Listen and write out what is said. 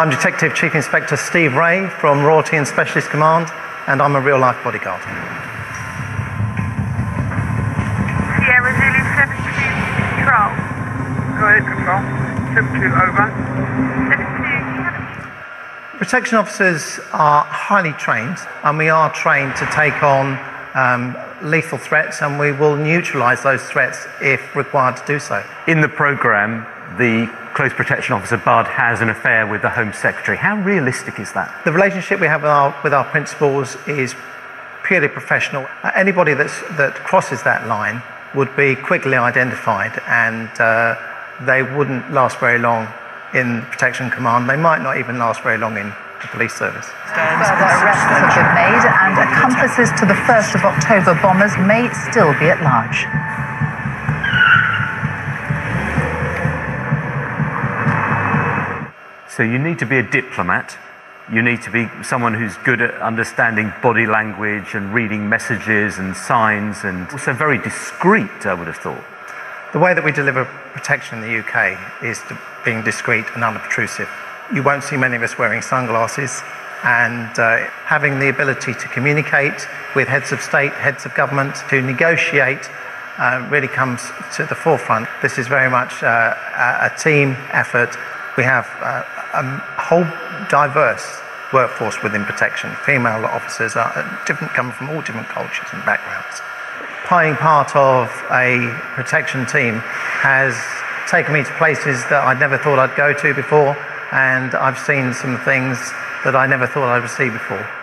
I'm Detective Chief Inspector Steve Ray from Royalty and Specialist Command, and I'm a real life bodyguard. Sierra Zulu 72 Control. Go ahead, control. 72 over. 72, you have a Protection officers are highly trained, and we are trained to take on um, lethal threats, and we will neutralise those threats if required to do so. In the programme, the close protection officer, Budd, has an affair with the Home Secretary. How realistic is that? The relationship we have with our, with our principals is purely professional. Uh, anybody that's, that crosses that line would be quickly identified, and uh, they wouldn't last very long in Protection Command. They might not even last very long in the police service. Further arrests have been made, and accomplices to the 1st of October bombers may still be at large. So you need to be a diplomat. You need to be someone who's good at understanding body language and reading messages and signs and also very discreet, I would have thought. The way that we deliver protection in the UK is being discreet and unobtrusive. You won't see many of us wearing sunglasses, and uh, having the ability to communicate with heads of state, heads of government, to negotiate uh, really comes to the forefront. This is very much uh, a team effort. We have uh, a whole diverse workforce within protection. Female officers are uh, different, come from all different cultures and backgrounds. Playing part of a protection team has taken me to places that I'd never thought I'd go to before, and I've seen some things that I never thought I would see before.